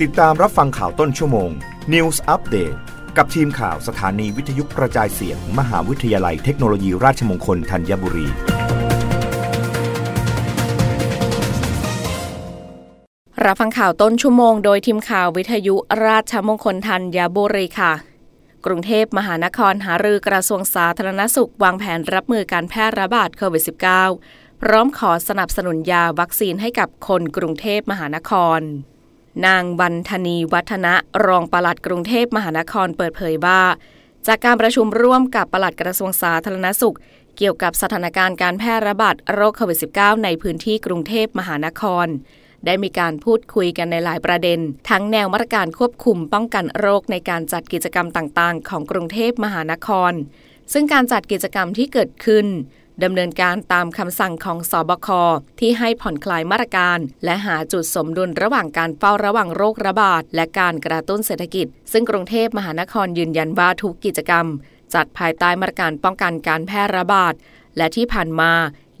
ติดตามรับฟังข่าวต้นชั่วโมง News Update กับทีมข่าวสถานีวิทยุกระจายเสียง มหาวิทยาลัยเทคโนโลยีราชมงคลธัญบุรี รับฟังข่าวต้นชั่วโมงโดยทีมข่าววิทยุราชมงคลธัญบุรีค่ะ กรุงเทพมหานครหารือกระทรวงสาธารณสุข วางแผนรับมือการแพร่ระบาดโควิด -19 พร้อมขอสนับสนุนยาวัคซีนให้กับคนกรุงเทพมหานคร นางบรรธนีวัฒนะรองปลัดกรุงเทพมหานครเปิดเผยว่า จากการประชุมร่วมกับปลัดกระทรวงสาธารณสุข เกี่ยวกับสถานการณ์การแพร่ระบาดโรคโควิด -19 ในพื้นที่กรุงเทพมหานคร ได้มีการพูดคุยกันในหลายประเด็น ทั้งแนวมาตรการควบคุมป้องกันโรคในการจัดกิจกรรมต่างๆ ของกรุงเทพมหานคร ซึ่งการจัดกิจกรรมที่เกิดขึ้น ดำเนินการตามคำสั่งของสอบคที่ให้ผ่อนคลายมาตรการ และหาจุดสมดุลระหว่างการเฝ้าระวังโรคระบาด และการกระตุ้นเศรษฐกิจ ซึ่งกรุงเทพมหานครยืนยันว่าทุกกิจกรรม จัดภายใต้มาตรการป้องกันการแพร่ระบาด และที่ผ่านมา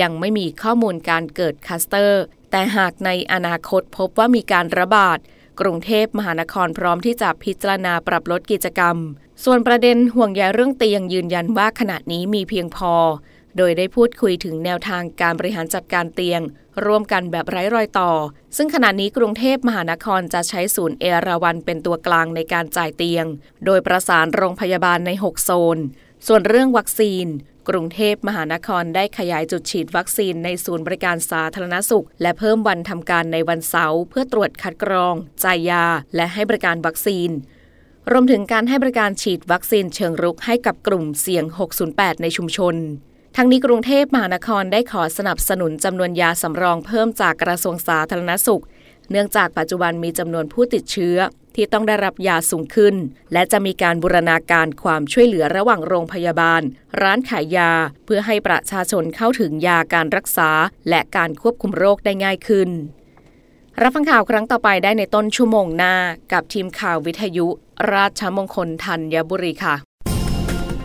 ยังไม่มีข้อมูลการเกิดคัสเตอร์ แต่หากในอนาคตพบว่ามีการระบาด กรุงเทพมหานครพร้อมที่จะพิจารณาปรับลดกิจกรรม ส่วนประเด็นห่วงใยเรื่องเตียงยืนยันว่าขณะนี้มีเพียงพอ โดยได้พูดคุยถึงแนวทางการบริหารจัดการเตียง ร่วมกันแบบไร้รอยต่อ ซึ่งขณะนี้กรุงเทพมหานครจะใช้ศูนย์เอราวันเป็นตัวกลางในการจ่ายเตียง โดยประสานโรงพยาบาลใน 6 โซน ส่วนเรื่องวัคซีน กรุงเทพมหานครได้ขยายจุดฉีดวัคซีนในศูนย์บริการสาธารณสุข และเพิ่มวันทำการในวันเสาร์เพื่อตรวจคัดกรอง จ่ายยา และให้บริการวัคซีนรวมถึงการให้บริการฉีดวัคซีนเชิงรุกให้กับกลุ่มเสี่ยง 608 ในชุมชน ทั้งนี้กรุงเทพมหานครได้ขอสนับสนุนจำนวนยาสำรองเพิ่มจากกระทรวงสาธารณสุข เนื่องจากปัจจุบันมีจำนวนผู้ติดเชื้อที่ต้องได้รับยาสูงขึ้น และจะมีการบูรณาการความช่วยเหลือระหว่างโรงพยาบาล ร้านขายยา เพื่อให้ประชาชนเข้าถึงยาการรักษา และการควบคุมโรคได้ง่ายขึ้น รับฟังข่าวครั้งต่อไปได้ในต้นชั่วโมงหน้า กับทีมข่าววิทยุ ราชมงคลธัญบุรีค่ะ